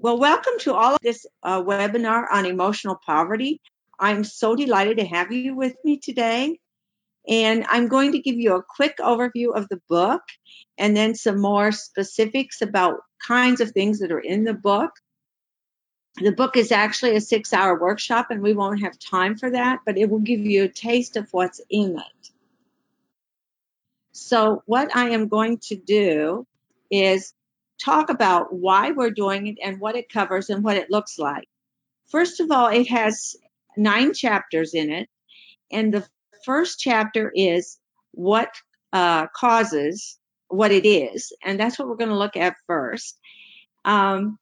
Well, welcome to all of this uh, webinar on emotional poverty. I'm so delighted to have you with me today. And I'm going to give you a quick overview of the book and then some more specifics about kinds of things that are in the book. The book is actually a six hour workshop, and we won't have time for that, but it will give you a taste of what's in it. So, what I am going to do is talk about why we're doing it and what it covers and what it looks like. First of all, it has nine chapters in it, and the first chapter is what uh, causes what it is, and that's what we're going to look at first. Um,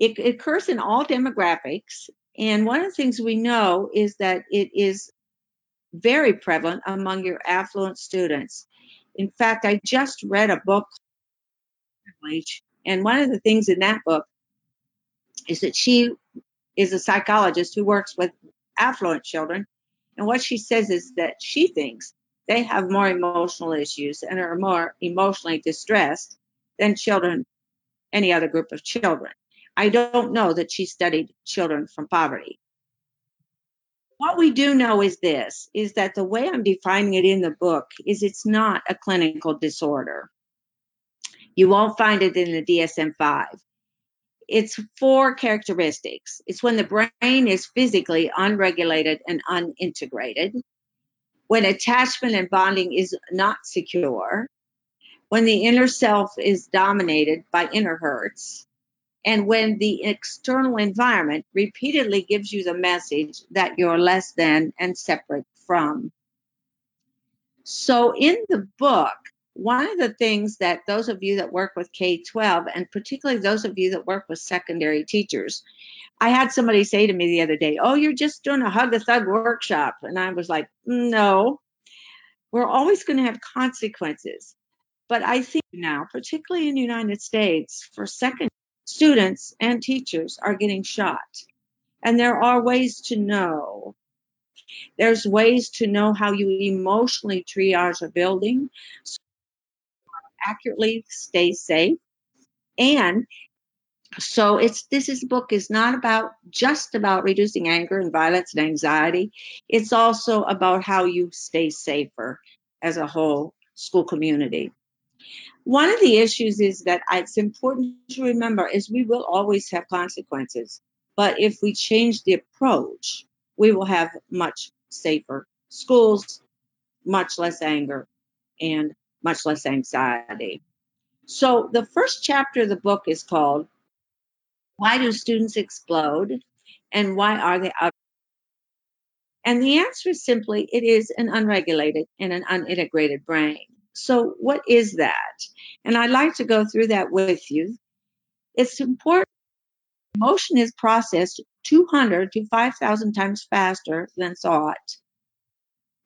it, it occurs in all demographics, and one of the things we know is that it is very prevalent among your affluent students. In fact, I just read a book. And one of the things in that book is that she is a psychologist who works with affluent children. And what she says is that she thinks they have more emotional issues and are more emotionally distressed than children, any other group of children. I don't know that she studied children from poverty. What we do know is this is that the way I'm defining it in the book is it's not a clinical disorder. You won't find it in the DSM 5. It's four characteristics. It's when the brain is physically unregulated and unintegrated, when attachment and bonding is not secure, when the inner self is dominated by inner hurts, and when the external environment repeatedly gives you the message that you're less than and separate from. So, in the book, one of the things that those of you that work with K 12, and particularly those of you that work with secondary teachers, I had somebody say to me the other day, Oh, you're just doing a hug a thug workshop. And I was like, No, we're always going to have consequences. But I think now, particularly in the United States, for second students and teachers are getting shot. And there are ways to know. There's ways to know how you emotionally triage a building so accurately stay safe. And so it's this is book is not about just about reducing anger and violence and anxiety. It's also about how you stay safer as a whole school community. One of the issues is that it's important to remember is we will always have consequences. But if we change the approach, we will have much safer schools, much less anger, and much less anxiety. So, the first chapter of the book is called Why Do Students Explode and Why Are They Out? And the answer is simply it is an unregulated and an unintegrated brain. So, what is that? And I'd like to go through that with you. It's important. Emotion is processed 200 to 5,000 times faster than thought.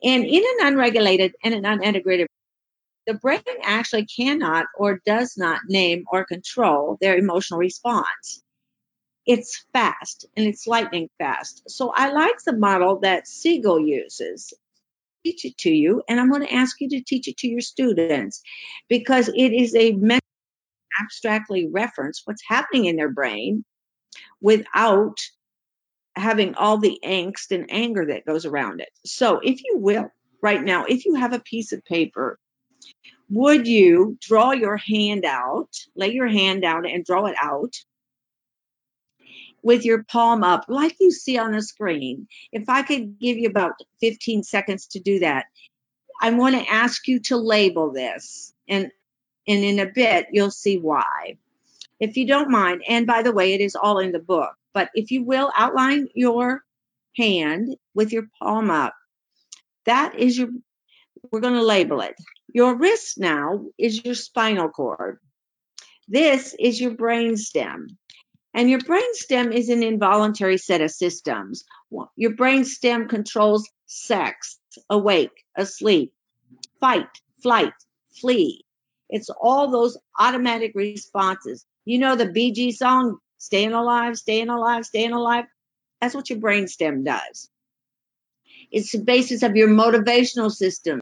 And in an unregulated and an unintegrated the brain actually cannot or does not name or control their emotional response. It's fast and it's lightning fast. So I like the model that Siegel uses. Teach it to you, and I'm going to ask you to teach it to your students because it is a abstractly reference what's happening in their brain without having all the angst and anger that goes around it. So, if you will, right now, if you have a piece of paper would you draw your hand out, lay your hand down and draw it out with your palm up, like you see on the screen? If I could give you about 15 seconds to do that, I want to ask you to label this. And, and in a bit, you'll see why. If you don't mind, and by the way, it is all in the book, but if you will outline your hand with your palm up, that is your, we're going to label it. Your wrist now is your spinal cord. This is your brain stem. And your brain stem is an involuntary set of systems. Your brain stem controls sex, awake, asleep, fight, flight, flee. It's all those automatic responses. You know the Bee Gees song, Staying Alive, Staying Alive, Staying Alive? That's what your brain stem does. It's the basis of your motivational system,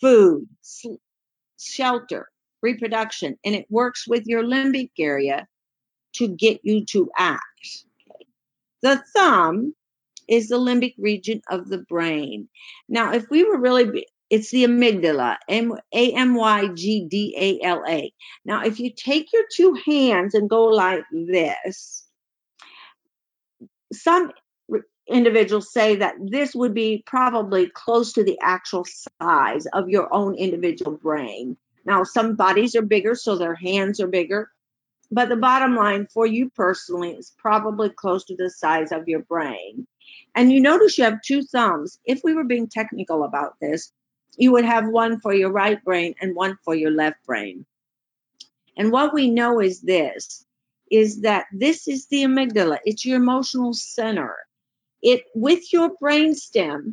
food, shelter, reproduction, and it works with your limbic area to get you to act. The thumb is the limbic region of the brain. Now, if we were really, it's the amygdala, A M Y G D A L A. Now, if you take your two hands and go like this, some individuals say that this would be probably close to the actual size of your own individual brain. Now, some bodies are bigger, so their hands are bigger. But the bottom line for you personally is probably close to the size of your brain. And you notice you have two thumbs. If we were being technical about this, you would have one for your right brain and one for your left brain. And what we know is this is that this is the amygdala. It's your emotional center. It with your brainstem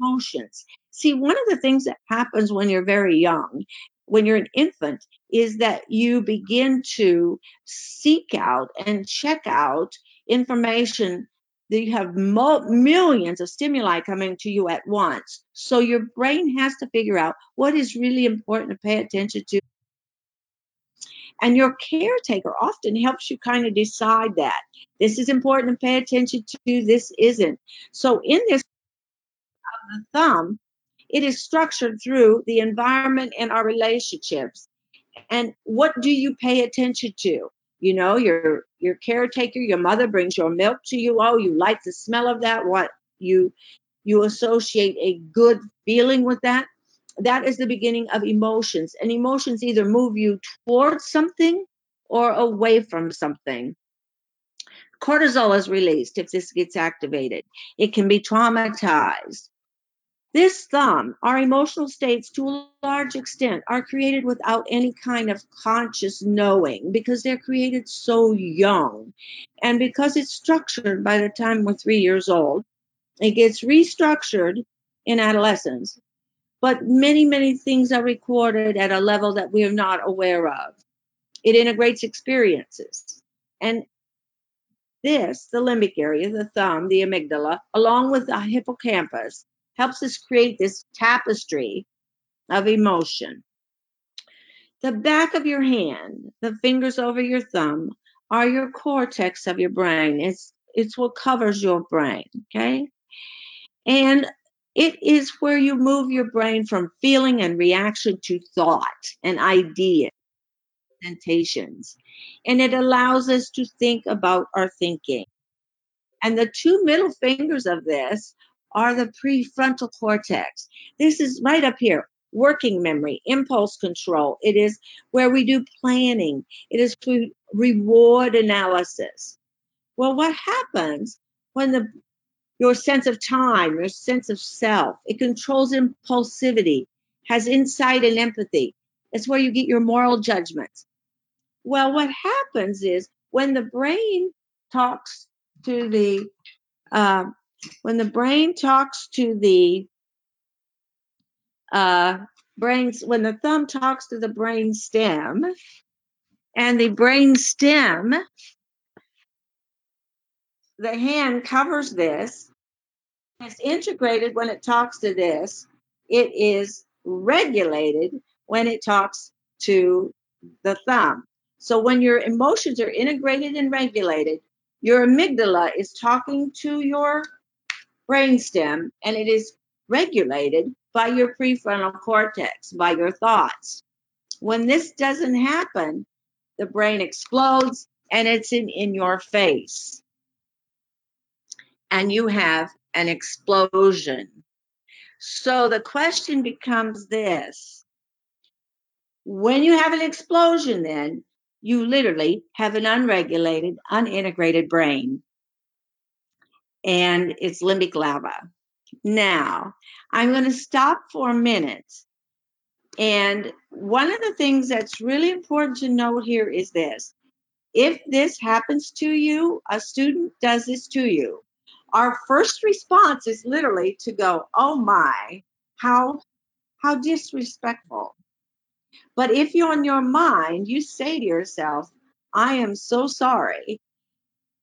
emotions. See, one of the things that happens when you're very young, when you're an infant, is that you begin to seek out and check out information that you have mo- millions of stimuli coming to you at once. So your brain has to figure out what is really important to pay attention to. And your caretaker often helps you kind of decide that this is important to pay attention to, this isn't. So in this of the thumb, it is structured through the environment and our relationships. And what do you pay attention to? You know, your your caretaker, your mother brings your milk to you. Oh, you like the smell of that. What you you associate a good feeling with that. That is the beginning of emotions. And emotions either move you towards something or away from something. Cortisol is released if this gets activated. It can be traumatized. This thumb, our emotional states to a large extent are created without any kind of conscious knowing because they're created so young. And because it's structured by the time we're three years old, it gets restructured in adolescence. But many, many things are recorded at a level that we are not aware of. It integrates experiences. And this, the limbic area, the thumb, the amygdala, along with the hippocampus, helps us create this tapestry of emotion. The back of your hand, the fingers over your thumb, are your cortex of your brain. It's it's what covers your brain, okay? And it is where you move your brain from feeling and reaction to thought and idea presentations. And it allows us to think about our thinking. And the two middle fingers of this are the prefrontal cortex. This is right up here working memory, impulse control. It is where we do planning, it is reward analysis. Well, what happens when the your sense of time, your sense of self, it controls impulsivity, has insight and empathy. It's where you get your moral judgments. Well, what happens is when the brain talks to the uh, when the brain talks to the uh, brains, when the thumb talks to the brain stem, and the brain stem, the hand covers this. It's integrated when it talks to this. It is regulated when it talks to the thumb. So when your emotions are integrated and regulated, your amygdala is talking to your brainstem and it is regulated by your prefrontal cortex, by your thoughts. When this doesn't happen, the brain explodes and it's in, in your face. And you have an explosion. So the question becomes this when you have an explosion, then you literally have an unregulated, unintegrated brain and it's limbic lava. Now, I'm going to stop for a minute. And one of the things that's really important to note here is this. If this happens to you, a student does this to you, our first response is literally to go, "Oh my, how how disrespectful." But if you're on your mind, you say to yourself, "I am so sorry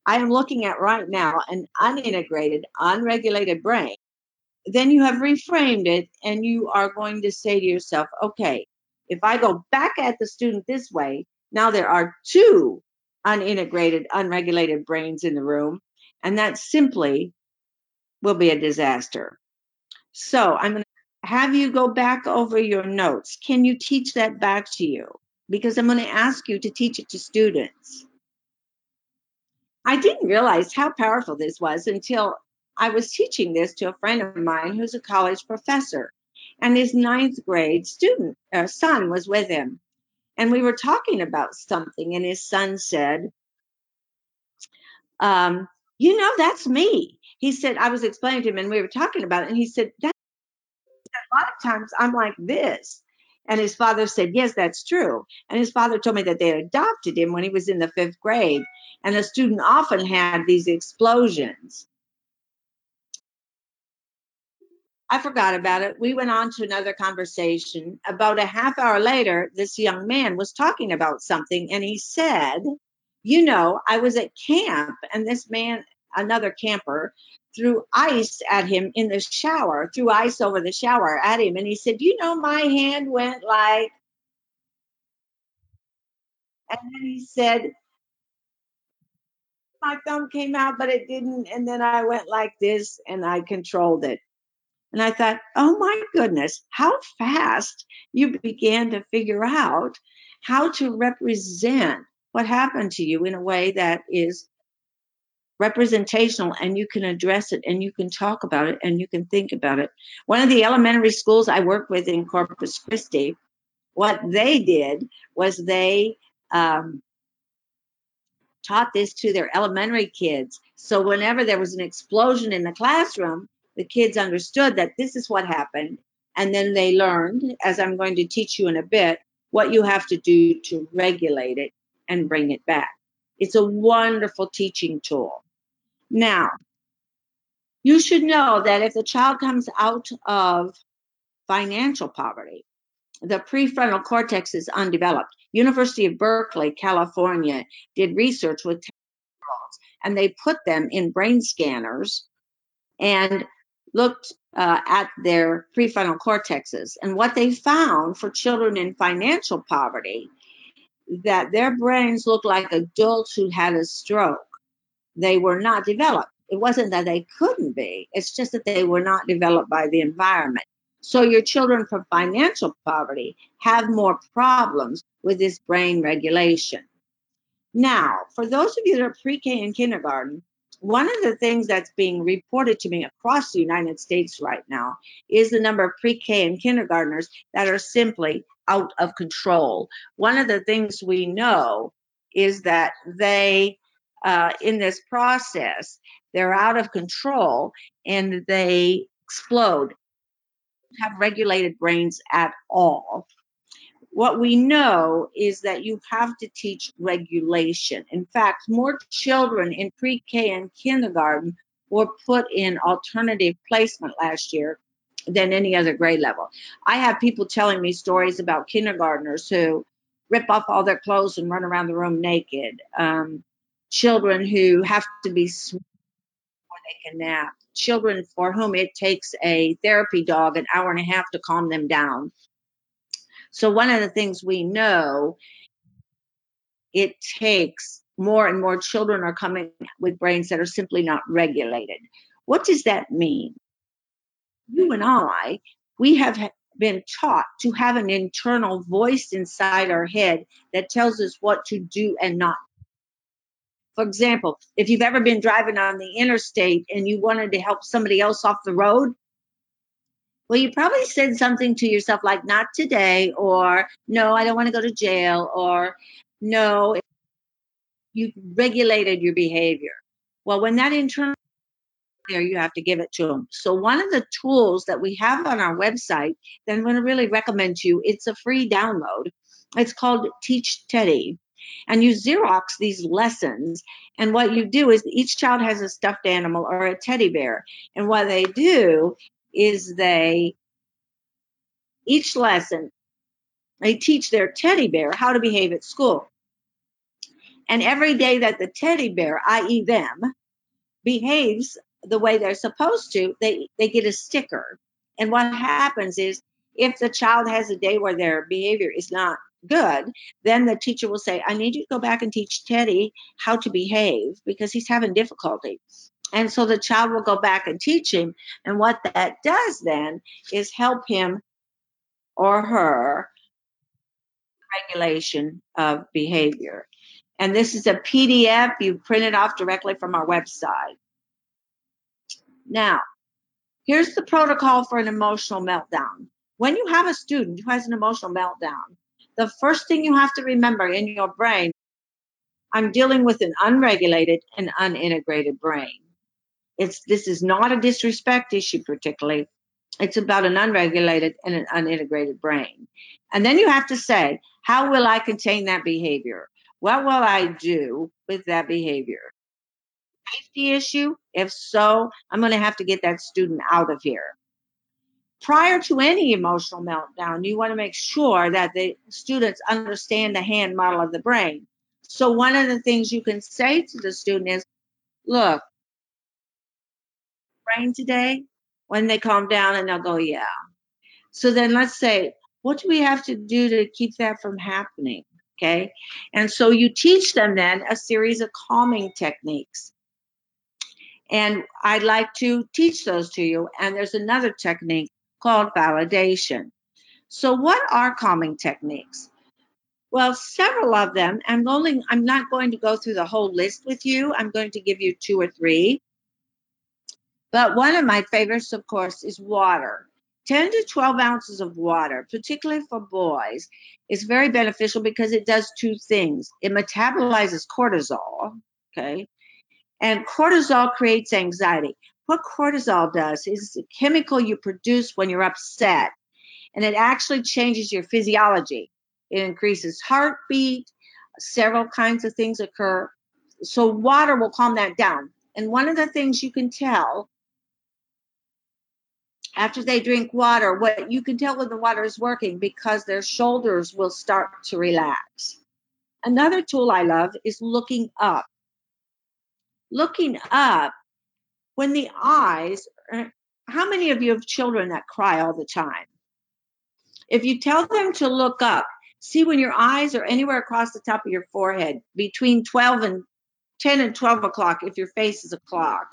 I am looking at right now an unintegrated, unregulated brain, then you have reframed it and you are going to say to yourself, okay, if I go back at the student this way, now there are two unintegrated, unregulated brains in the room, and that simply will be a disaster. So I'm going to have you go back over your notes. Can you teach that back to you? Because I'm going to ask you to teach it to students. I didn't realize how powerful this was until I was teaching this to a friend of mine who's a college professor, and his ninth grade student uh, son was with him, and we were talking about something, and his son said, um, "You know, that's me." He said, "I was explaining to him, and we were talking about it, and he said, that a lot of times I'm like this." And his father said, Yes, that's true. And his father told me that they adopted him when he was in the fifth grade. And the student often had these explosions. I forgot about it. We went on to another conversation. About a half hour later, this young man was talking about something and he said, You know, I was at camp and this man, another camper, threw ice at him in the shower, threw ice over the shower at him. And he said, You know, my hand went like, and then he said, My thumb came out, but it didn't. And then I went like this and I controlled it. And I thought, oh my goodness, how fast you began to figure out how to represent what happened to you in a way that is representational and you can address it and you can talk about it and you can think about it. One of the elementary schools I work with in Corpus Christi, what they did was they um, taught this to their elementary kids. So whenever there was an explosion in the classroom, the kids understood that this is what happened. And then they learned, as I'm going to teach you in a bit, what you have to do to regulate it and bring it back. It's a wonderful teaching tool. Now, you should know that if the child comes out of financial poverty, the prefrontal cortex is undeveloped. University of Berkeley, California, did research with girls, and they put them in brain scanners and looked uh, at their prefrontal cortexes. And what they found for children in financial poverty, that their brains looked like adults who had a stroke. They were not developed. It wasn't that they couldn't be, it's just that they were not developed by the environment. So your children from financial poverty have more problems with this brain regulation. Now, for those of you that are pre K and kindergarten, one of the things that's being reported to me across the United States right now is the number of pre K and kindergartners that are simply out of control. One of the things we know is that they, uh, in this process, they're out of control and they explode, have regulated brains at all. What we know is that you have to teach regulation. In fact, more children in pre K and kindergarten were put in alternative placement last year than any other grade level. I have people telling me stories about kindergartners who rip off all their clothes and run around the room naked. Um, children who have to be before they can nap. Children for whom it takes a therapy dog an hour and a half to calm them down. So one of the things we know, it takes more and more children are coming with brains that are simply not regulated. What does that mean? You and I, we have been taught to have an internal voice inside our head that tells us what to do and not. For example, if you've ever been driving on the interstate and you wanted to help somebody else off the road, well, you probably said something to yourself like, not today, or no, I don't want to go to jail, or no, you regulated your behavior. Well, when that internal there, you have to give it to them. So one of the tools that we have on our website that I'm going to really recommend to you, it's a free download. It's called Teach Teddy. And you Xerox these lessons. And what you do is each child has a stuffed animal or a teddy bear. And what they do is they each lesson they teach their teddy bear how to behave at school And every day that the teddy bear, i.e., them, behaves the way they're supposed to, they, they get a sticker. And what happens is if the child has a day where their behavior is not good, then the teacher will say, I need you to go back and teach Teddy how to behave because he's having difficulty. And so the child will go back and teach him. And what that does then is help him or her regulation of behavior. And this is a PDF you print it off directly from our website. Now, here's the protocol for an emotional meltdown. When you have a student who has an emotional meltdown, the first thing you have to remember in your brain I'm dealing with an unregulated and unintegrated brain. It's this is not a disrespect issue particularly. It's about an unregulated and an unintegrated brain. And then you have to say, how will I contain that behavior? What will I do with that behavior? Safety issue? If so, I'm going to have to get that student out of here. Prior to any emotional meltdown, you want to make sure that the students understand the hand model of the brain. So, one of the things you can say to the student is, Look, brain today? When they calm down and they'll go, Yeah. So then let's say, what do we have to do to keep that from happening? Okay. And so you teach them then a series of calming techniques. And I'd like to teach those to you. And there's another technique called validation. So, what are calming techniques? Well, several of them. I'm only I'm not going to go through the whole list with you. I'm going to give you two or three. But one of my favorites, of course, is water. 10 to 12 ounces of water, particularly for boys, is very beneficial because it does two things. It metabolizes cortisol, okay? And cortisol creates anxiety. What cortisol does is a chemical you produce when you're upset, and it actually changes your physiology. It increases heartbeat, several kinds of things occur. So, water will calm that down. And one of the things you can tell after they drink water, what you can tell when the water is working because their shoulders will start to relax. Another tool I love is looking up. Looking up when the eyes, uh, how many of you have children that cry all the time? If you tell them to look up, see when your eyes are anywhere across the top of your forehead between 12 and 10 and 12 o'clock if your face is a clock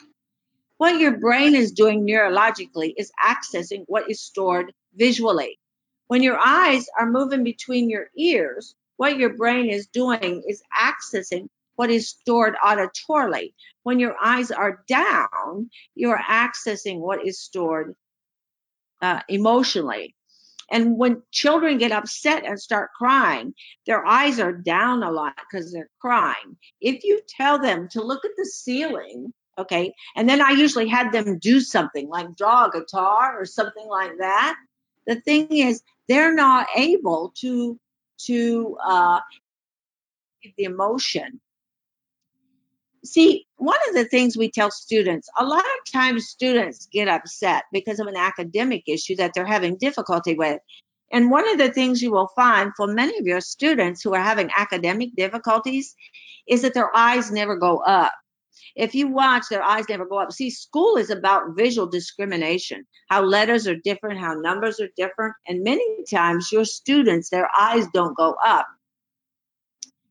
what your brain is doing neurologically is accessing what is stored visually. When your eyes are moving between your ears, what your brain is doing is accessing what is stored auditorily. When your eyes are down, you're accessing what is stored uh, emotionally. And when children get upset and start crying, their eyes are down a lot because they're crying. If you tell them to look at the ceiling Okay. And then I usually had them do something like draw a guitar or something like that. The thing is, they're not able to to uh, the emotion. See, one of the things we tell students, a lot of times students get upset because of an academic issue that they're having difficulty with. And one of the things you will find for many of your students who are having academic difficulties is that their eyes never go up if you watch, their eyes never go up. See, school is about visual discrimination, how letters are different, how numbers are different. And many times your students, their eyes don't go up.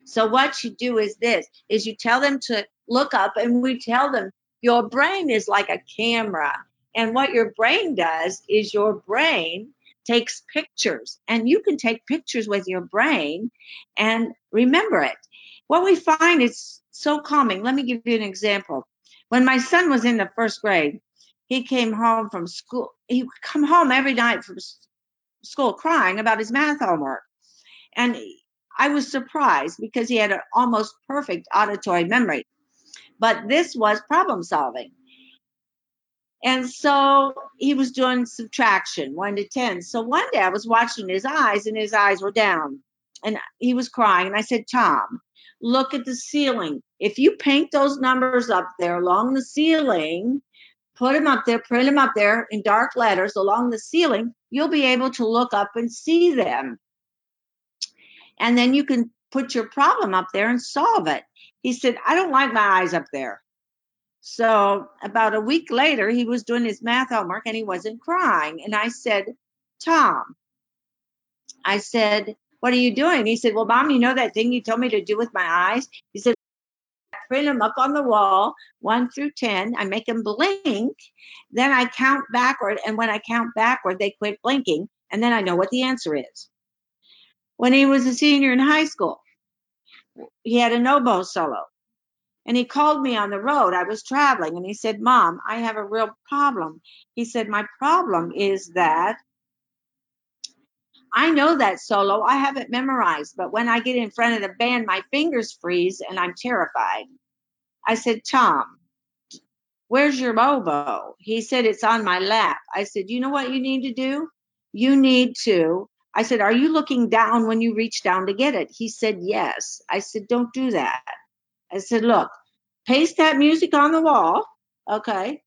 So what you do is this is you tell them to look up and we tell them your brain is like a camera. And what your brain does is your brain takes pictures and you can take pictures with your brain and remember it. What we find is so calming. Let me give you an example. When my son was in the first grade, he came home from school. He would come home every night from school crying about his math homework. And I was surprised because he had an almost perfect auditory memory. But this was problem solving. And so he was doing subtraction, one to 10. So one day I was watching his eyes, and his eyes were down. And he was crying. And I said, Tom, look at the ceiling. If you paint those numbers up there along the ceiling, put them up there, print them up there in dark letters along the ceiling, you'll be able to look up and see them. And then you can put your problem up there and solve it. He said, I don't like my eyes up there. So about a week later, he was doing his math homework and he wasn't crying. And I said, Tom, I said, What are you doing? He said, Well, mom, you know that thing you told me to do with my eyes? He said, I print them up on the wall, one through 10. I make them blink. Then I count backward. And when I count backward, they quit blinking. And then I know what the answer is. When he was a senior in high school, he had an oboe solo. And he called me on the road. I was traveling and he said, Mom, I have a real problem. He said, My problem is that I know that solo. I have it memorized, but when I get in front of the band, my fingers freeze and I'm terrified. I said, Tom, where's your oboe? He said, It's on my lap. I said, You know what you need to do? You need to. I said, Are you looking down when you reach down to get it? He said, Yes. I said, Don't do that. I said, Look, paste that music on the wall. Okay.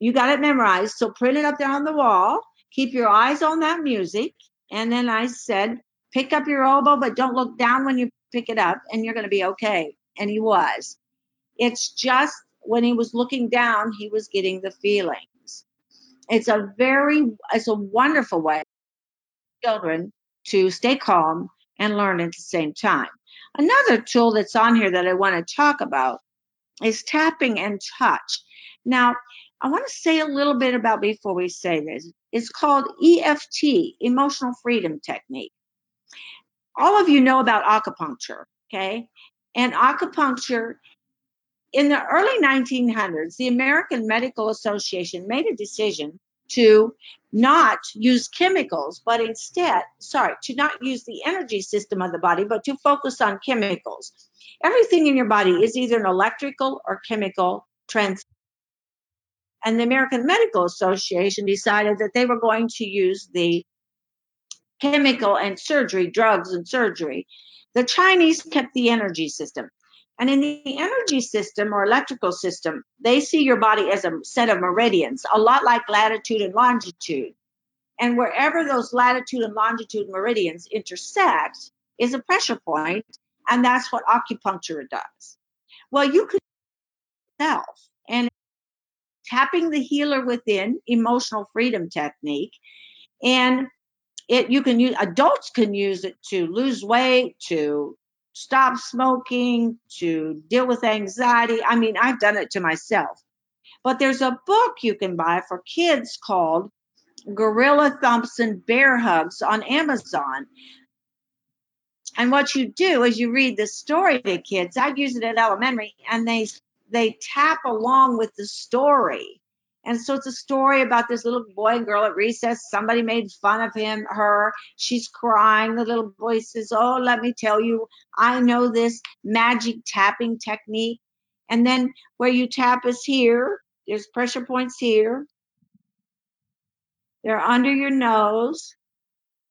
You got it memorized. So print it up there on the wall. Keep your eyes on that music. And then I said, Pick up your oboe, but don't look down when you pick it up, and you're going to be okay. And he was. It's just when he was looking down, he was getting the feelings. It's a very, it's a wonderful way children to stay calm and learn at the same time. Another tool that's on here that I want to talk about is tapping and touch. Now, I want to say a little bit about before we say this. It's called EFT, Emotional Freedom Technique. All of you know about acupuncture, okay? And acupuncture in the early 1900s, the American Medical Association made a decision to not use chemicals, but instead, sorry, to not use the energy system of the body, but to focus on chemicals. Everything in your body is either an electrical or chemical trans. And the American Medical Association decided that they were going to use the chemical and surgery, drugs and surgery. The Chinese kept the energy system. And in the energy system or electrical system, they see your body as a set of meridians, a lot like latitude and longitude. And wherever those latitude and longitude meridians intersect is a pressure point, and that's what acupuncture does. Well, you could self and tapping the healer within emotional freedom technique and it you can use adults can use it to lose weight to stop smoking, to deal with anxiety. I mean, I've done it to myself. But there's a book you can buy for kids called Gorilla Thumps and Bear Hugs on Amazon. And what you do is you read the story to kids. I use it at elementary, and they they tap along with the story. And so it's a story about this little boy and girl at recess. Somebody made fun of him, her. She's crying. The little boy says, Oh, let me tell you, I know this magic tapping technique. And then where you tap is here. There's pressure points here. They're under your nose.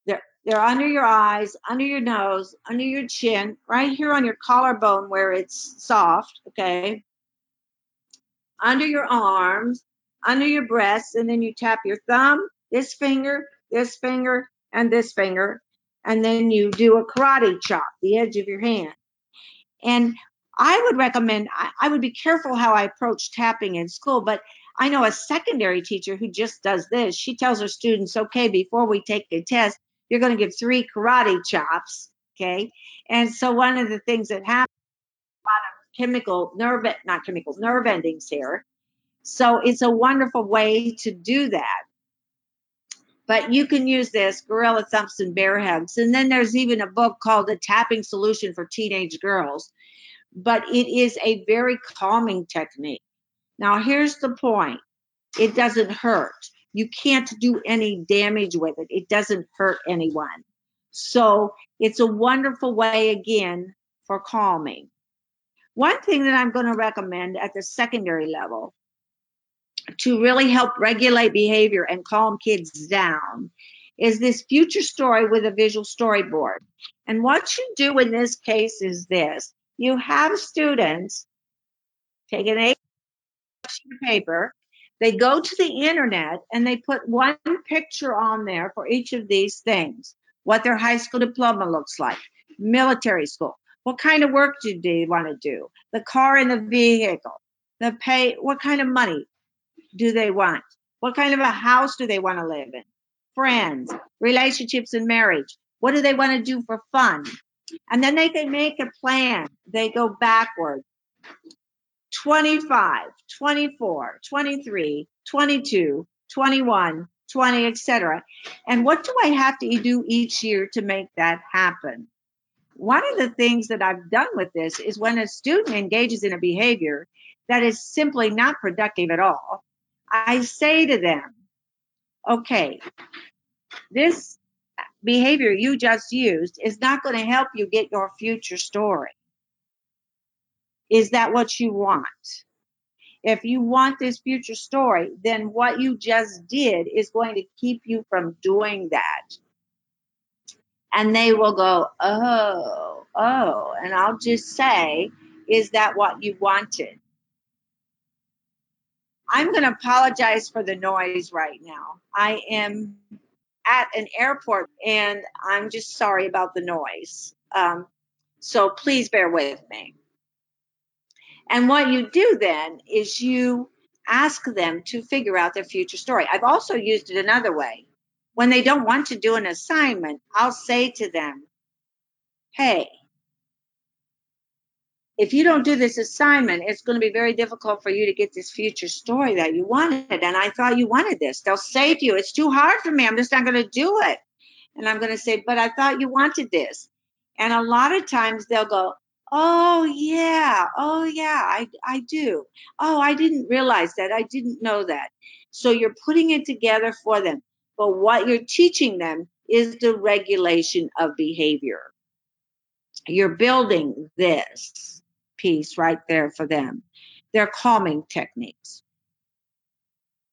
They're, they're under your eyes, under your nose, under your chin, right here on your collarbone where it's soft. Okay. Under your arms under your breast, and then you tap your thumb, this finger, this finger, and this finger, and then you do a karate chop, the edge of your hand. And I would recommend, I, I would be careful how I approach tapping in school, but I know a secondary teacher who just does this. She tells her students, okay, before we take the test, you're going to give three karate chops. Okay. And so one of the things that happens, a lot of chemical nerve, not chemical, nerve endings here. So it's a wonderful way to do that. But you can use this Gorilla thumps and Bear Hugs. And then there's even a book called The Tapping Solution for Teenage Girls. But it is a very calming technique. Now, here's the point it doesn't hurt. You can't do any damage with it, it doesn't hurt anyone. So it's a wonderful way, again, for calming. One thing that I'm going to recommend at the secondary level to really help regulate behavior and calm kids down is this future story with a visual storyboard. And what you do in this case is this you have students take an of paper, they go to the internet and they put one picture on there for each of these things what their high school diploma looks like, military school, What kind of work do they want to do? The car and the vehicle, the pay, what kind of money do they want? What kind of a house do they want to live in? Friends, relationships and marriage. What do they want to do for fun? And then they can make a plan. They go backward. 25, 24, 23, 22, 21, 20, etc. And what do I have to do each year to make that happen? One of the things that I've done with this is when a student engages in a behavior that is simply not productive at all, I say to them, okay, this behavior you just used is not going to help you get your future story. Is that what you want? If you want this future story, then what you just did is going to keep you from doing that. And they will go, oh, oh. And I'll just say, is that what you wanted? I'm going to apologize for the noise right now. I am at an airport and I'm just sorry about the noise. Um, so please bear with me. And what you do then is you ask them to figure out their future story. I've also used it another way. When they don't want to do an assignment, I'll say to them, Hey, if you don't do this assignment, it's going to be very difficult for you to get this future story that you wanted. And I thought you wanted this. They'll say to you, It's too hard for me. I'm just not going to do it. And I'm going to say, But I thought you wanted this. And a lot of times they'll go, Oh yeah, oh yeah, I I do. Oh, I didn't realize that. I didn't know that. So you're putting it together for them. But what you're teaching them is the regulation of behavior. You're building this piece right there for them. They're calming techniques.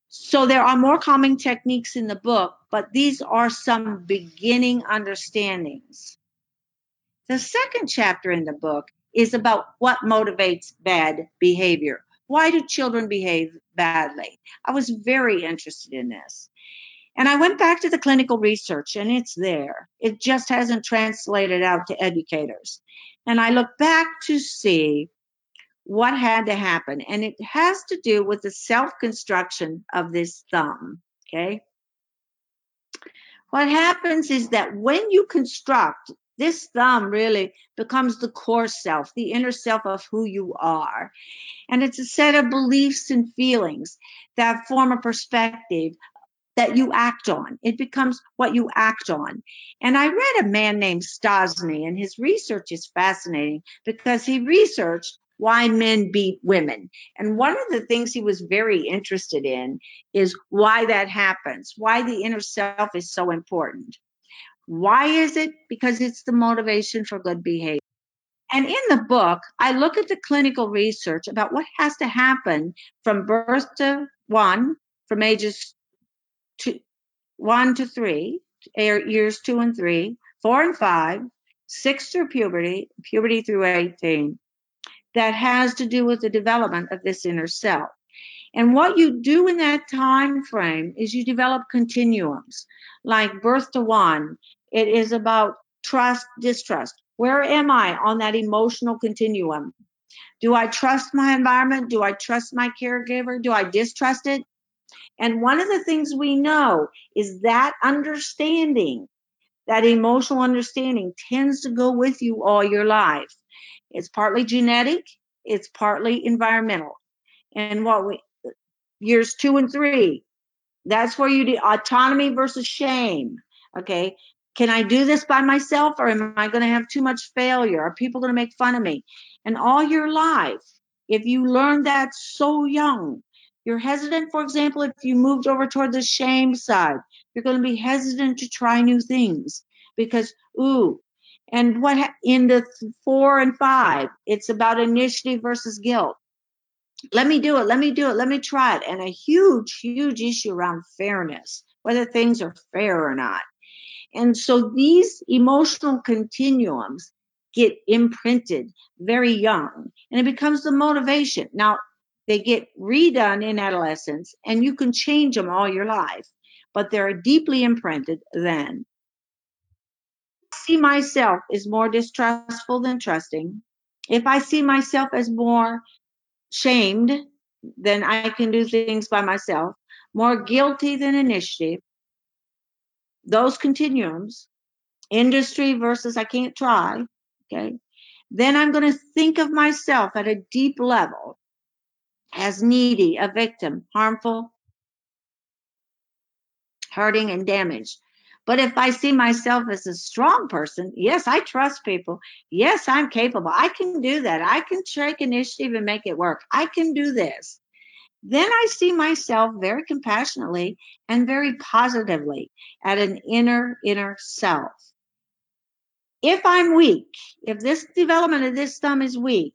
So there are more calming techniques in the book, but these are some beginning understandings. The second chapter in the book is about what motivates bad behavior. Why do children behave badly? I was very interested in this. And I went back to the clinical research and it's there. It just hasn't translated out to educators. And I look back to see what had to happen. And it has to do with the self construction of this thumb. Okay. What happens is that when you construct this thumb really becomes the core self, the inner self of who you are. And it's a set of beliefs and feelings that form a perspective that you act on. It becomes what you act on. And I read a man named Stosny, and his research is fascinating because he researched why men beat women. And one of the things he was very interested in is why that happens, why the inner self is so important. Why is it? Because it's the motivation for good behavior. And in the book, I look at the clinical research about what has to happen from birth to one, from ages two, one to three, years two and three, four and five, six through puberty, puberty through 18, that has to do with the development of this inner self. And what you do in that time frame is you develop continuums like birth to one. It is about trust, distrust. Where am I on that emotional continuum? Do I trust my environment? Do I trust my caregiver? Do I distrust it? And one of the things we know is that understanding, that emotional understanding tends to go with you all your life. It's partly genetic, it's partly environmental. And what we, years two and three, that's where you do autonomy versus shame. Okay. Can I do this by myself or am I going to have too much failure? Are people going to make fun of me? And all your life, if you learn that so young, you're hesitant, for example, if you moved over toward the shame side, you're going to be hesitant to try new things because, ooh, and what in the four and five, it's about initiative versus guilt. Let me do it. Let me do it. Let me try it. And a huge, huge issue around fairness, whether things are fair or not. And so these emotional continuums get imprinted very young and it becomes the motivation. Now, they get redone in adolescence and you can change them all your life, but they're deeply imprinted then. I see myself as more distrustful than trusting, if I see myself as more shamed than I can do things by myself, more guilty than initiative, those continuums, industry versus I can't try, okay, then I'm going to think of myself at a deep level as needy, a victim, harmful, hurting, and damaged. But if I see myself as a strong person, yes, I trust people. Yes, I'm capable. I can do that. I can take initiative and make it work. I can do this. Then I see myself very compassionately and very positively at an inner, inner self. If I'm weak, if this development of this thumb is weak,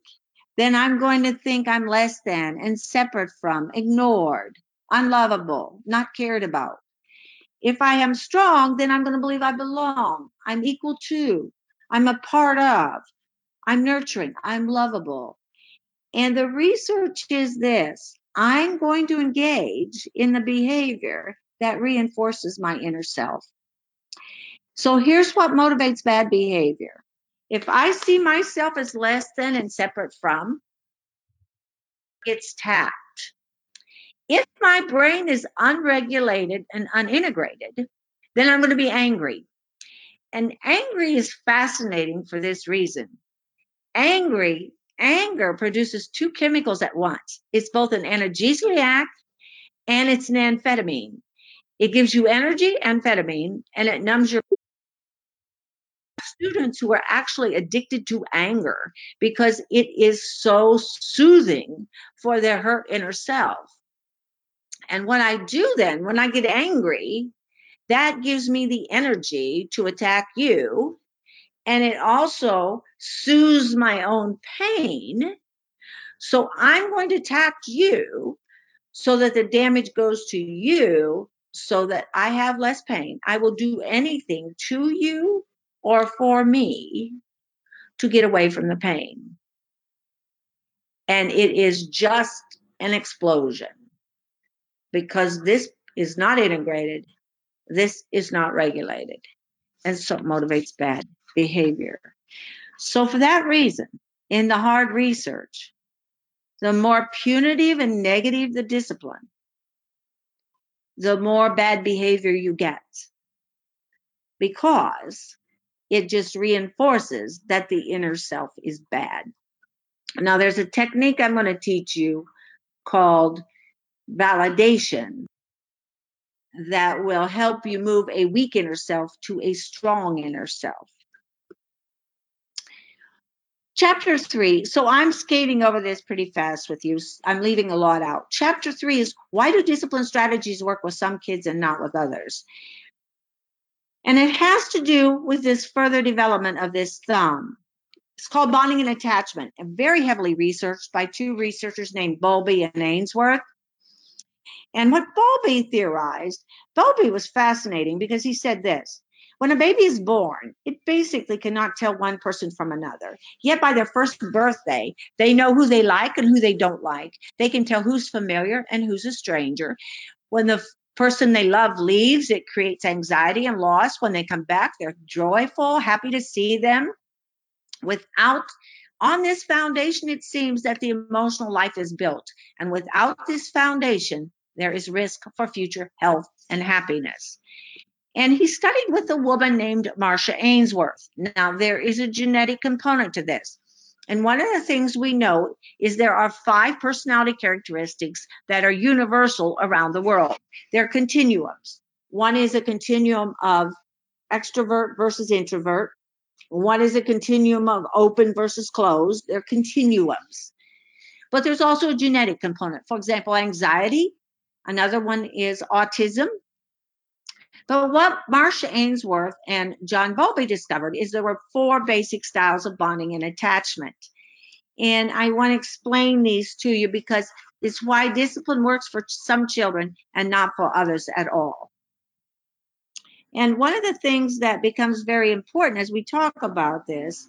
then I'm going to think I'm less than and separate from, ignored, unlovable, not cared about. If I am strong, then I'm going to believe I belong. I'm equal to, I'm a part of, I'm nurturing, I'm lovable. And the research is this I'm going to engage in the behavior that reinforces my inner self. So here's what motivates bad behavior. If I see myself as less than and separate from, it's tact. If my brain is unregulated and unintegrated, then I'm going to be angry. And angry is fascinating for this reason. Angry, anger produces two chemicals at once. It's both an analgesic and it's an amphetamine. It gives you energy, amphetamine, and it numbs your students who are actually addicted to anger because it is so soothing for their hurt inner self. And what I do then, when I get angry, that gives me the energy to attack you. And it also soothes my own pain. So I'm going to attack you so that the damage goes to you so that I have less pain. I will do anything to you or for me to get away from the pain. And it is just an explosion because this is not integrated, this is not regulated. And so it motivates bad behavior. So, for that reason, in the hard research, the more punitive and negative the discipline, the more bad behavior you get. Because it just reinforces that the inner self is bad. Now, there's a technique I'm going to teach you called validation that will help you move a weak inner self to a strong inner self. Chapter three. So I'm skating over this pretty fast with you. I'm leaving a lot out. Chapter three is why do discipline strategies work with some kids and not with others? And it has to do with this further development of this thumb. It's called bonding and attachment, and very heavily researched by two researchers named Bowlby and Ainsworth. And what Bowlby theorized, Bowlby was fascinating because he said this when a baby is born, it basically cannot tell one person from another. Yet by their first birthday, they know who they like and who they don't like. They can tell who's familiar and who's a stranger. When the person they love leaves, it creates anxiety and loss. When they come back, they're joyful, happy to see them. Without on this foundation, it seems that the emotional life is built. And without this foundation, there is risk for future health and happiness. And he studied with a woman named Marcia Ainsworth. Now, there is a genetic component to this. And one of the things we know is there are five personality characteristics that are universal around the world. They're continuums. One is a continuum of extrovert versus introvert. One is a continuum of open versus closed. They're continuums. But there's also a genetic component. For example, anxiety. Another one is autism. But what Marcia Ainsworth and John Bowlby discovered is there were four basic styles of bonding and attachment. And I want to explain these to you because it's why discipline works for some children and not for others at all. And one of the things that becomes very important as we talk about this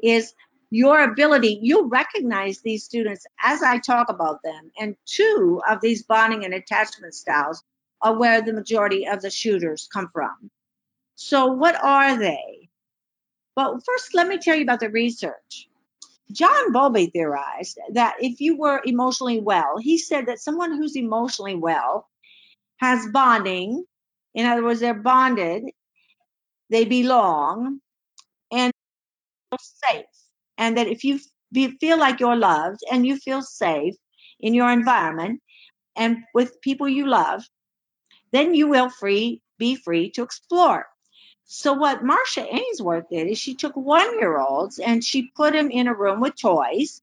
is your ability, you'll recognize these students as I talk about them. And two of these bonding and attachment styles are where the majority of the shooters come from. So, what are they? Well, first, let me tell you about the research. John Bowlby theorized that if you were emotionally well, he said that someone who's emotionally well has bonding. In other words, they're bonded, they belong, and safe. And that if you feel like you're loved and you feel safe in your environment and with people you love, then you will free be free to explore. So what Marcia Ainsworth did is she took one year olds and she put them in a room with toys.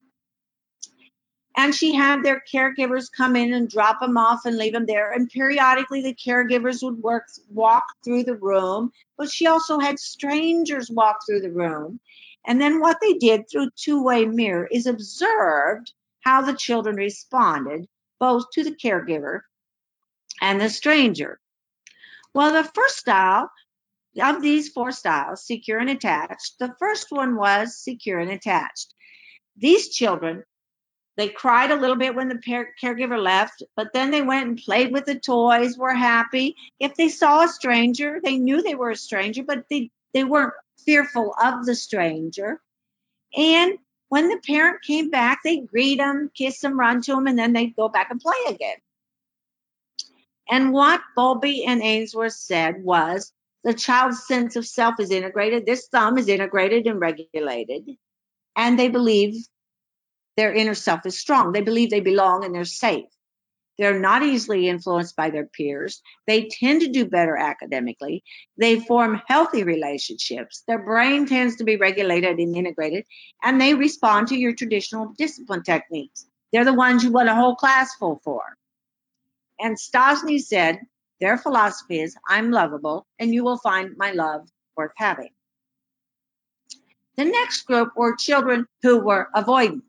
And she had their caregivers come in and drop them off and leave them there. And periodically the caregivers would work walk through the room, but she also had strangers walk through the room. And then what they did through two-way mirror is observed how the children responded both to the caregiver and the stranger. Well, the first style of these four styles, secure and attached, the first one was secure and attached. These children, they cried a little bit when the caregiver left, but then they went and played with the toys, were happy. If they saw a stranger, they knew they were a stranger, but they, they weren't fearful of the stranger. And when the parent came back, they'd greet them, kiss them, run to them, and then they'd go back and play again. And what Bowlby and Ainsworth said was the child's sense of self is integrated. This thumb is integrated and regulated. And they believe their inner self is strong. They believe they belong and they're safe. They're not easily influenced by their peers. They tend to do better academically. They form healthy relationships. Their brain tends to be regulated and integrated, and they respond to your traditional discipline techniques. They're the ones you want a whole class full for. And Stosny said, their philosophy is I'm lovable and you will find my love worth having. The next group were children who were avoidant.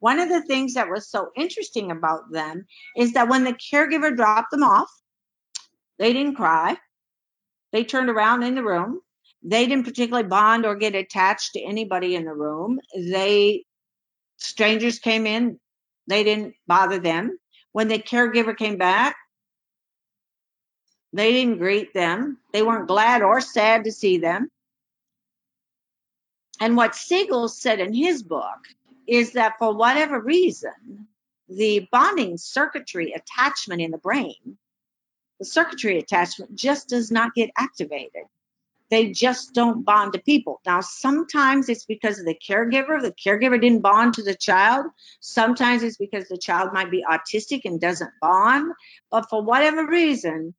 One of the things that was so interesting about them is that when the caregiver dropped them off, they didn't cry. They turned around in the room. They didn't particularly bond or get attached to anybody in the room. They, strangers came in, they didn't bother them. When the caregiver came back, they didn't greet them. They weren't glad or sad to see them. And what Siegel said in his book is that for whatever reason, the bonding circuitry attachment in the brain, the circuitry attachment just does not get activated. They just don't bond to people. Now, sometimes it's because of the caregiver. The caregiver didn't bond to the child. Sometimes it's because the child might be autistic and doesn't bond. But for whatever reason,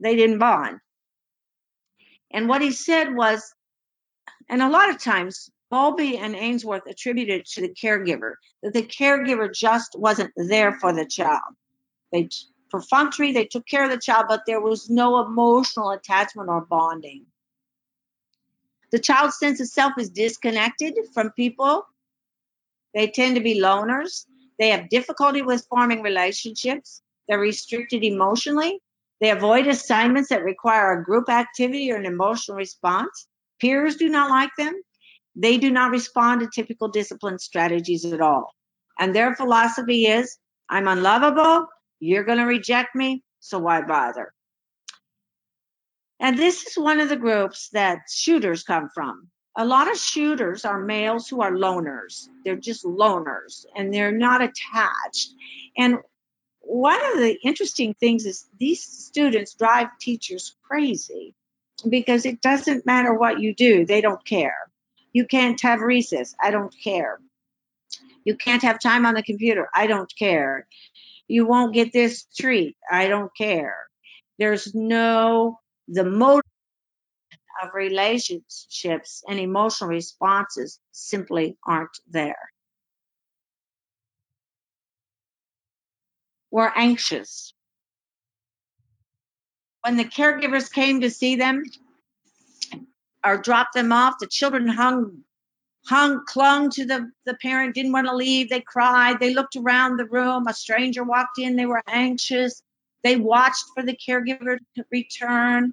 they didn't bond. And what he said was, and a lot of times Bowlby and Ainsworth attributed to the caregiver that the caregiver just wasn't there for the child. They perfunctory, they took care of the child, but there was no emotional attachment or bonding. The child's sense of self is disconnected from people. They tend to be loners. They have difficulty with forming relationships. They're restricted emotionally. They avoid assignments that require a group activity or an emotional response. Peers do not like them. They do not respond to typical discipline strategies at all. And their philosophy is I'm unlovable. You're going to reject me. So why bother? And this is one of the groups that shooters come from. A lot of shooters are males who are loners. They're just loners and they're not attached. And one of the interesting things is these students drive teachers crazy because it doesn't matter what you do, they don't care. You can't have recess, I don't care. You can't have time on the computer, I don't care. You won't get this treat, I don't care. There's no, the motive of relationships and emotional responses simply aren't there. were anxious. When the caregivers came to see them or dropped them off, the children hung, hung, clung to the, the parent, didn't want to leave. They cried. They looked around the room. A stranger walked in. They were anxious. They watched for the caregiver to return.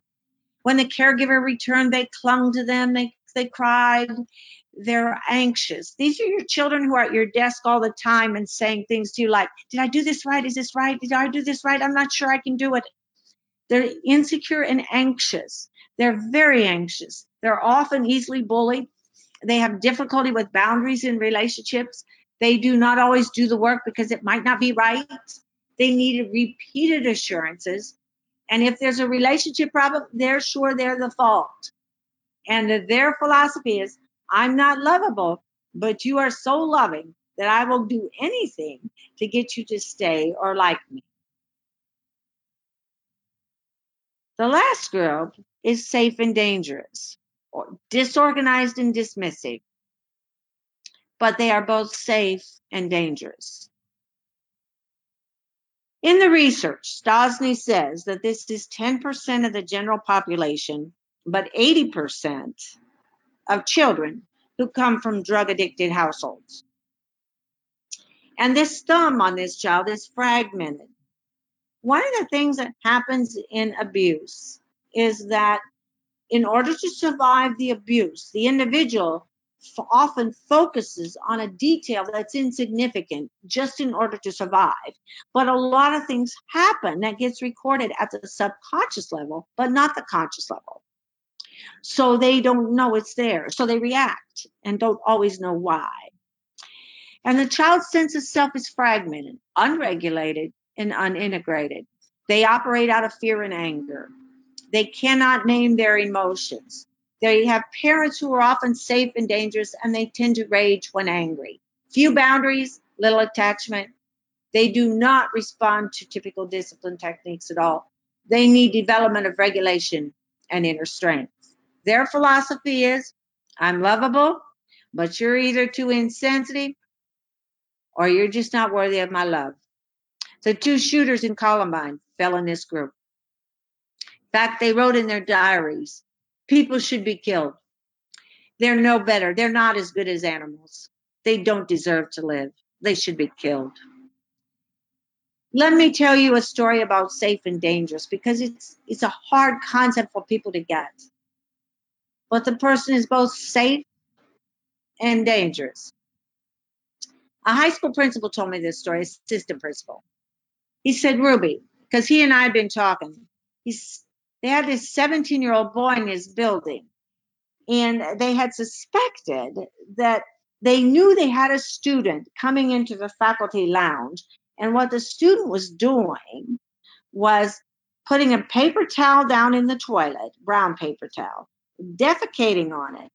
When the caregiver returned, they clung to them. They, they cried they're anxious. These are your children who are at your desk all the time and saying things to you like, Did I do this right? Is this right? Did I do this right? I'm not sure I can do it. They're insecure and anxious. They're very anxious. They're often easily bullied. They have difficulty with boundaries in relationships. They do not always do the work because it might not be right. They need repeated assurances. And if there's a relationship problem, they're sure they're the fault. And their philosophy is I'm not lovable, but you are so loving that I will do anything to get you to stay or like me. The last group is safe and dangerous, or disorganized and dismissive, but they are both safe and dangerous. In the research, Stosny says that this is 10% of the general population, but 80% of children who come from drug addicted households. And this thumb on this child is fragmented. One of the things that happens in abuse is that in order to survive the abuse, the individual often focuses on a detail that's insignificant just in order to survive. But a lot of things happen that gets recorded at the subconscious level, but not the conscious level. So they don't know it's there. So they react and don't always know why. And the child's sense of self is fragmented, unregulated, and unintegrated. They operate out of fear and anger. They cannot name their emotions. They have parents who are often safe and dangerous, and they tend to rage when angry. Few boundaries, little attachment. They do not respond to typical discipline techniques at all. They need development of regulation and inner strength. Their philosophy is I'm lovable, but you're either too insensitive or you're just not worthy of my love. The two shooters in Columbine fell in this group. In fact, they wrote in their diaries people should be killed. They're no better. They're not as good as animals. They don't deserve to live. They should be killed. Let me tell you a story about safe and dangerous because it's it's a hard concept for people to get. But the person is both safe and dangerous. A high school principal told me this story, assistant principal. He said, Ruby, because he and I had been talking, he's they had this 17 year old boy in his building, and they had suspected that they knew they had a student coming into the faculty lounge, and what the student was doing was putting a paper towel down in the toilet, brown paper towel, defecating on it,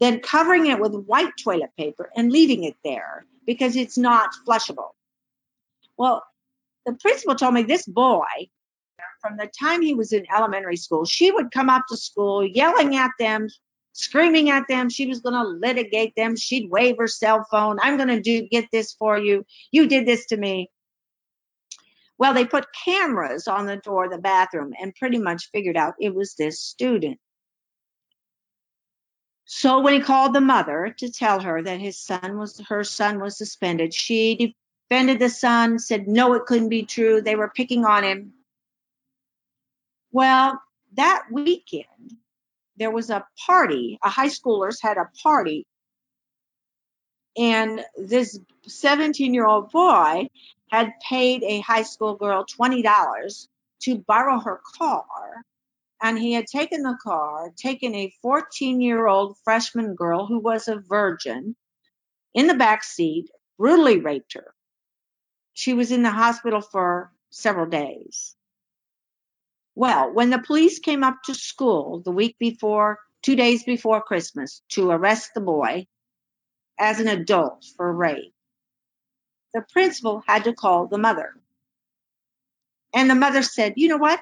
then covering it with white toilet paper and leaving it there because it's not flushable. Well, the principal told me this boy, from the time he was in elementary school, she would come up to school yelling at them, screaming at them. She was going to litigate them. She'd wave her cell phone. I'm going to do get this for you. You did this to me. Well, they put cameras on the door of the bathroom and pretty much figured out it was this student. So when he called the mother to tell her that his son was her son was suspended, she defended the son, said no, it couldn't be true. They were picking on him. Well, that weekend there was a party. A high schoolers had a party, and this 17 year old boy had paid a high school girl $20 to borrow her car and he had taken the car, taken a 14 year old freshman girl who was a virgin in the back seat, brutally raped her. She was in the hospital for several days. Well, when the police came up to school the week before, two days before Christmas, to arrest the boy as an adult for rape, the principal had to call the mother. And the mother said, You know what?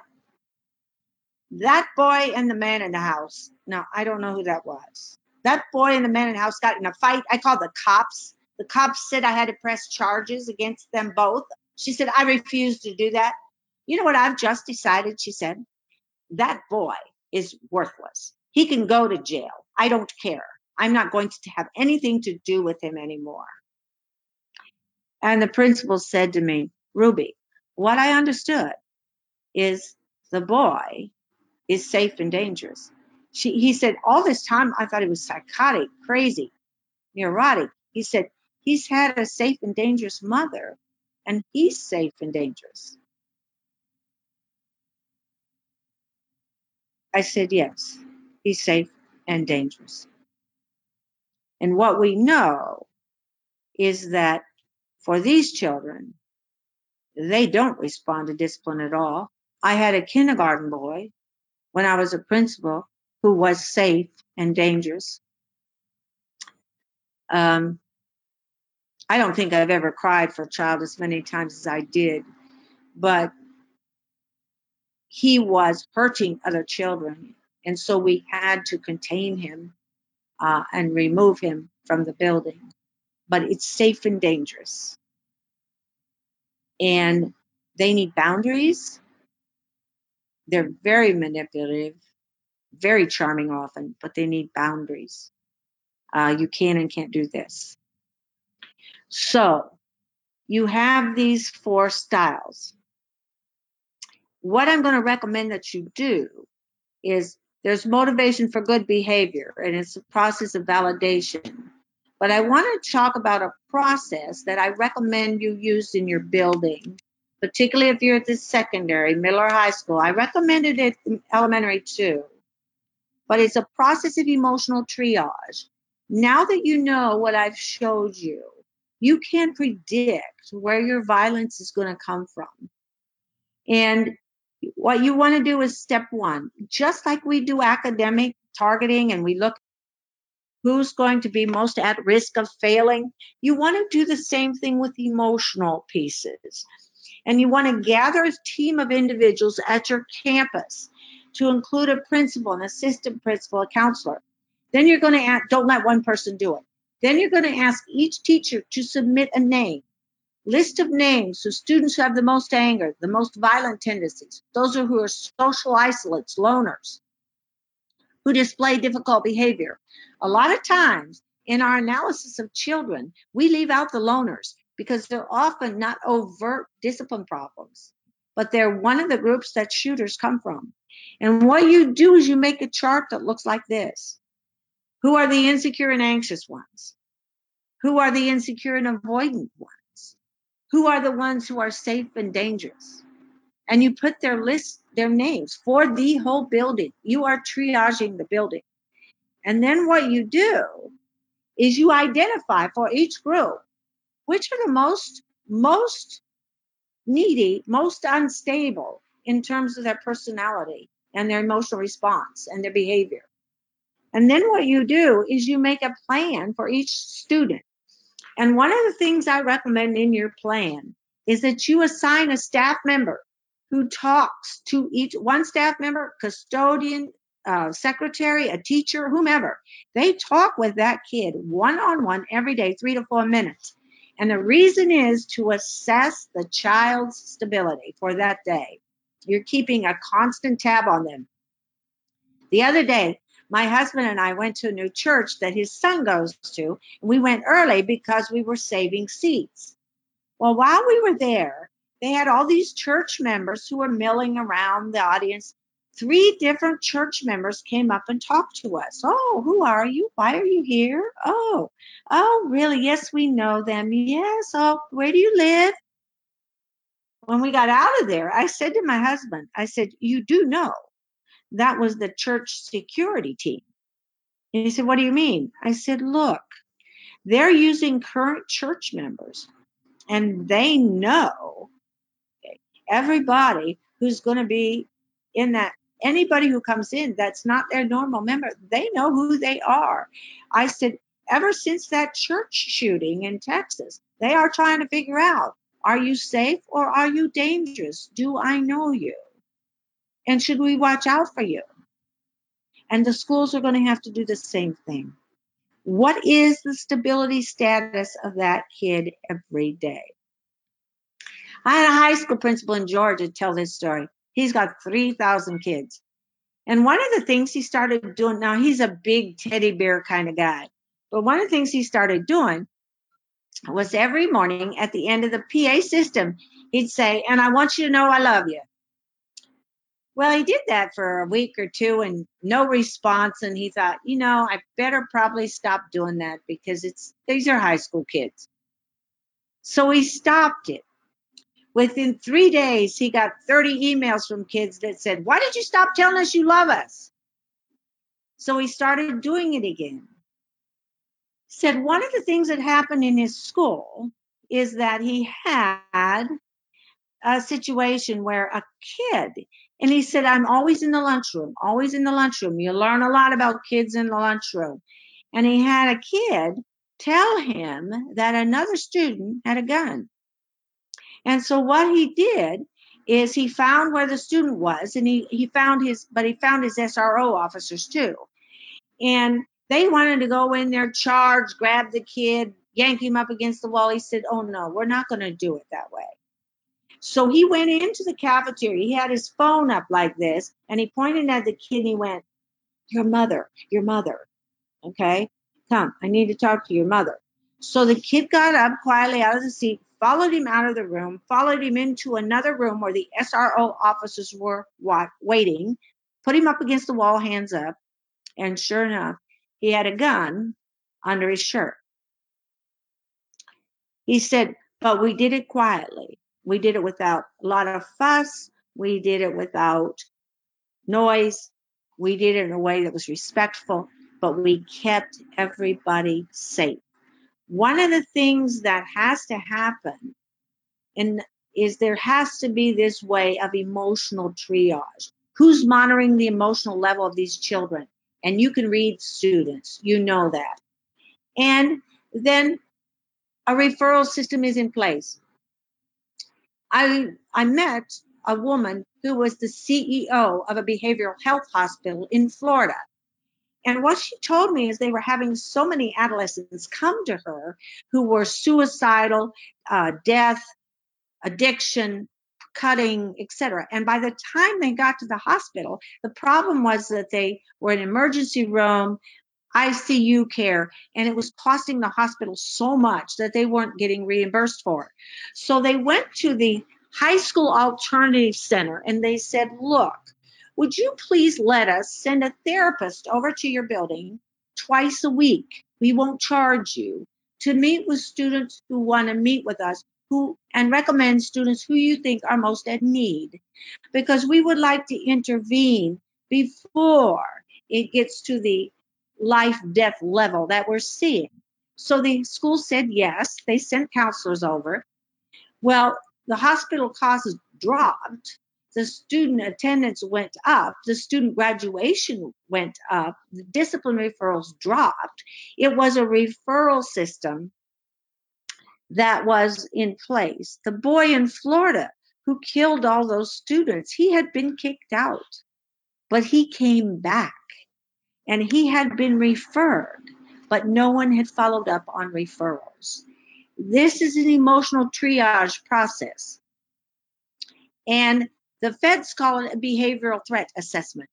That boy and the man in the house. Now, I don't know who that was. That boy and the man in the house got in a fight. I called the cops. The cops said I had to press charges against them both. She said, I refuse to do that. You know what I've just decided? She said, that boy is worthless. He can go to jail. I don't care. I'm not going to have anything to do with him anymore. And the principal said to me, Ruby, what I understood is the boy is safe and dangerous. She, he said, all this time I thought he was psychotic, crazy, neurotic. He said, he's had a safe and dangerous mother, and he's safe and dangerous. I said, yes, he's safe and dangerous. And what we know is that for these children, they don't respond to discipline at all. I had a kindergarten boy when I was a principal who was safe and dangerous. Um, I don't think I've ever cried for a child as many times as I did, but he was hurting other children. And so we had to contain him uh, and remove him from the building. But it's safe and dangerous. And they need boundaries. They're very manipulative, very charming often, but they need boundaries. Uh, you can and can't do this. So you have these four styles. What I'm going to recommend that you do is there's motivation for good behavior, and it's a process of validation. But I want to talk about a process that I recommend you use in your building, particularly if you're at the secondary, middle, or high school. I recommended it in elementary too. But it's a process of emotional triage. Now that you know what I've showed you, you can predict where your violence is going to come from. And what you want to do is step one, just like we do academic targeting and we look who's going to be most at risk of failing, you want to do the same thing with emotional pieces. And you want to gather a team of individuals at your campus to include a principal, an assistant principal, a counselor. Then you're going to ask, don't let one person do it. Then you're going to ask each teacher to submit a name, list of names of students who have the most anger, the most violent tendencies, those are who are social isolates, loners, who display difficult behavior. A lot of times in our analysis of children, we leave out the loners because they're often not overt discipline problems, but they're one of the groups that shooters come from. And what you do is you make a chart that looks like this. Who are the insecure and anxious ones? Who are the insecure and avoidant ones? Who are the ones who are safe and dangerous? And you put their list, their names for the whole building. You are triaging the building. And then what you do is you identify for each group which are the most, most needy, most unstable in terms of their personality and their emotional response and their behavior. And then what you do is you make a plan for each student. And one of the things I recommend in your plan is that you assign a staff member who talks to each one staff member, custodian, uh, secretary, a teacher, whomever. They talk with that kid one on one every day, three to four minutes. And the reason is to assess the child's stability for that day. You're keeping a constant tab on them. The other day, my husband and I went to a new church that his son goes to. And we went early because we were saving seats. Well, while we were there, they had all these church members who were milling around the audience. Three different church members came up and talked to us. Oh, who are you? Why are you here? Oh, oh, really? Yes, we know them. Yes. Oh, where do you live? When we got out of there, I said to my husband, I said, You do know that was the church security team. And he said, What do you mean? I said, Look, they're using current church members and they know everybody who's going to be in that anybody who comes in that's not their normal member they know who they are i said ever since that church shooting in texas they are trying to figure out are you safe or are you dangerous do i know you and should we watch out for you and the schools are going to have to do the same thing what is the stability status of that kid every day I had a high school principal in Georgia tell this story. He's got 3,000 kids. And one of the things he started doing, now he's a big teddy bear kind of guy, but one of the things he started doing was every morning at the end of the PA system, he'd say, And I want you to know I love you. Well, he did that for a week or two and no response. And he thought, you know, I better probably stop doing that because it's these are high school kids. So he stopped it. Within three days, he got 30 emails from kids that said, Why did you stop telling us you love us? So he started doing it again. said one of the things that happened in his school is that he had a situation where a kid, and he said, I'm always in the lunchroom, always in the lunchroom. You learn a lot about kids in the lunchroom. And he had a kid tell him that another student had a gun. And so what he did is he found where the student was and he, he found his, but he found his SRO officers too. And they wanted to go in there, charge, grab the kid, yank him up against the wall. He said, Oh no, we're not going to do it that way. So he went into the cafeteria. He had his phone up like this and he pointed at the kid and he went, Your mother, your mother. Okay, come, I need to talk to your mother. So the kid got up quietly out of the seat, followed him out of the room, followed him into another room where the SRO officers were waiting, put him up against the wall, hands up, and sure enough, he had a gun under his shirt. He said, but we did it quietly. We did it without a lot of fuss. We did it without noise. We did it in a way that was respectful, but we kept everybody safe. One of the things that has to happen and is there has to be this way of emotional triage. Who's monitoring the emotional level of these children? And you can read students, you know that. And then a referral system is in place. I I met a woman who was the CEO of a behavioral health hospital in Florida. And what she told me is they were having so many adolescents come to her who were suicidal, uh, death, addiction, cutting, etc. And by the time they got to the hospital, the problem was that they were in emergency room, ICU care, and it was costing the hospital so much that they weren't getting reimbursed for it. So they went to the high school alternative center and they said, look, would you please let us send a therapist over to your building twice a week? We won't charge you to meet with students who want to meet with us who and recommend students who you think are most at need because we would like to intervene before it gets to the life death level that we're seeing. So the school said yes, they sent counselors over. Well, the hospital costs dropped the student attendance went up, the student graduation went up, the discipline referrals dropped. It was a referral system that was in place. The boy in Florida who killed all those students, he had been kicked out, but he came back and he had been referred, but no one had followed up on referrals. This is an emotional triage process. And the feds call it a behavioral threat assessment.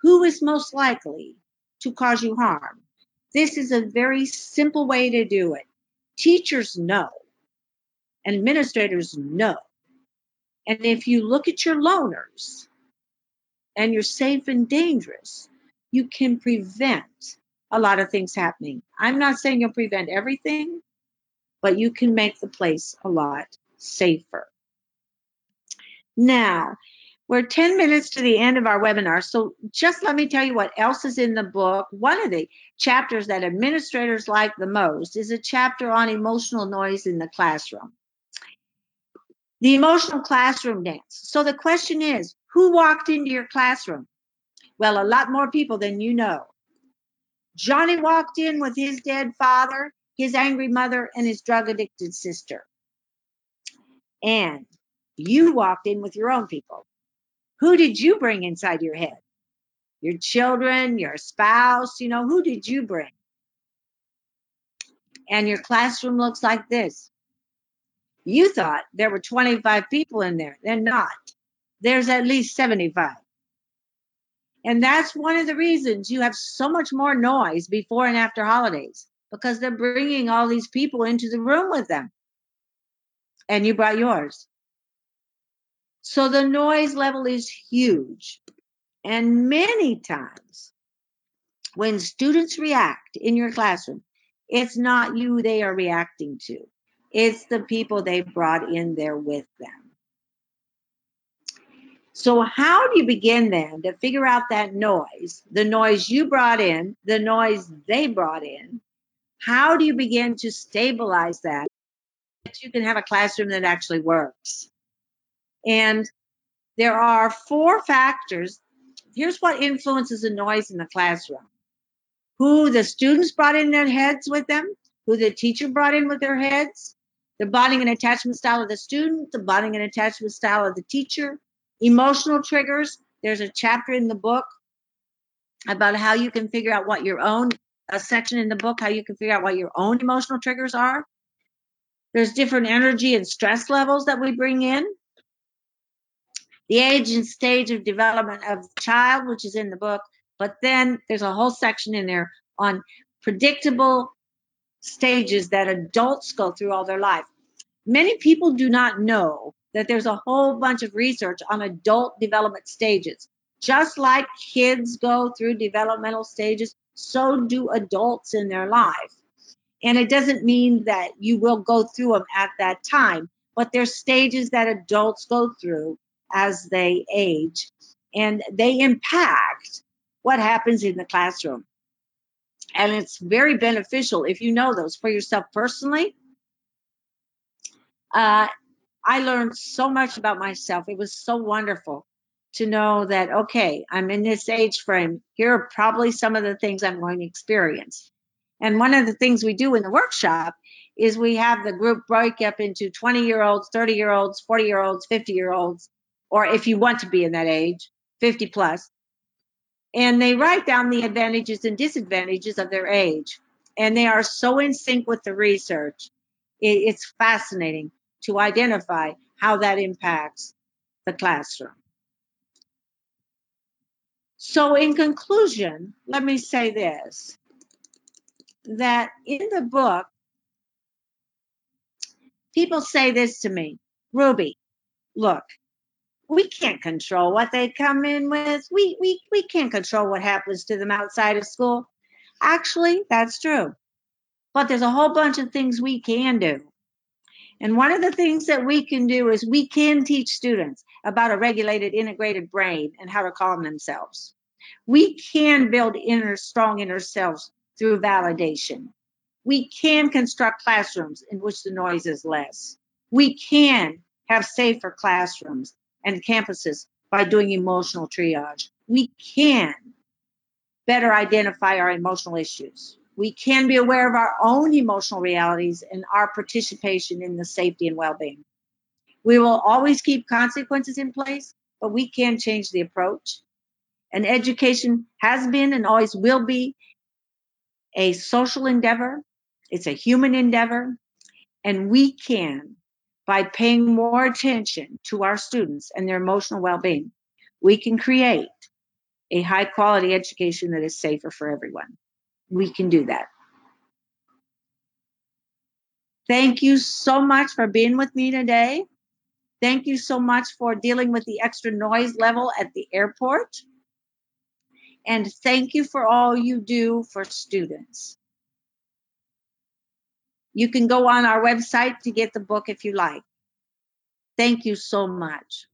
Who is most likely to cause you harm? This is a very simple way to do it. Teachers know, administrators know. And if you look at your loners and you're safe and dangerous, you can prevent a lot of things happening. I'm not saying you'll prevent everything, but you can make the place a lot safer. Now, we're 10 minutes to the end of our webinar, so just let me tell you what else is in the book. One of the chapters that administrators like the most is a chapter on emotional noise in the classroom. The emotional classroom dance. So the question is who walked into your classroom? Well, a lot more people than you know. Johnny walked in with his dead father, his angry mother, and his drug addicted sister. And you walked in with your own people. Who did you bring inside your head? Your children, your spouse, you know, who did you bring? And your classroom looks like this. You thought there were 25 people in there. They're not. There's at least 75. And that's one of the reasons you have so much more noise before and after holidays because they're bringing all these people into the room with them. And you brought yours. So the noise level is huge. And many times when students react in your classroom, it's not you they are reacting to, it's the people they brought in there with them. So, how do you begin then to figure out that noise, the noise you brought in, the noise they brought in? How do you begin to stabilize that? That you can have a classroom that actually works. And there are four factors. Here's what influences the noise in the classroom who the students brought in their heads with them, who the teacher brought in with their heads, the bonding and attachment style of the student, the bonding and attachment style of the teacher, emotional triggers. There's a chapter in the book about how you can figure out what your own a section in the book how you can figure out what your own emotional triggers are. There's different energy and stress levels that we bring in. The age and stage of development of the child, which is in the book, but then there's a whole section in there on predictable stages that adults go through all their life. Many people do not know that there's a whole bunch of research on adult development stages. Just like kids go through developmental stages, so do adults in their life. And it doesn't mean that you will go through them at that time, but there's stages that adults go through as they age, and they impact what happens in the classroom. And it's very beneficial if you know those for yourself personally. Uh, I learned so much about myself. It was so wonderful to know that, okay, I'm in this age frame. Here are probably some of the things I'm going to experience. And one of the things we do in the workshop is we have the group break up into 20 year olds, 30 year olds, 40 year olds, 50 year olds, or if you want to be in that age, 50 plus. And they write down the advantages and disadvantages of their age. And they are so in sync with the research. It's fascinating to identify how that impacts the classroom. So, in conclusion, let me say this that in the book, people say this to me Ruby, look, we can't control what they come in with. We, we, we can't control what happens to them outside of school. Actually, that's true. But there's a whole bunch of things we can do. And one of the things that we can do is we can teach students about a regulated integrated brain and how to calm themselves. We can build inner strong inner selves through validation. We can construct classrooms in which the noise is less. We can have safer classrooms and campuses by doing emotional triage. We can better identify our emotional issues we can be aware of our own emotional realities and our participation in the safety and well being. We will always keep consequences in place, but we can change the approach. And education has been and always will be a social endeavor, it's a human endeavor, and we can, by paying more attention to our students and their emotional well being, we can create a high quality education that is safer for everyone we can do that. Thank you so much for being with me today. Thank you so much for dealing with the extra noise level at the airport. And thank you for all you do for students. You can go on our website to get the book if you like. Thank you so much.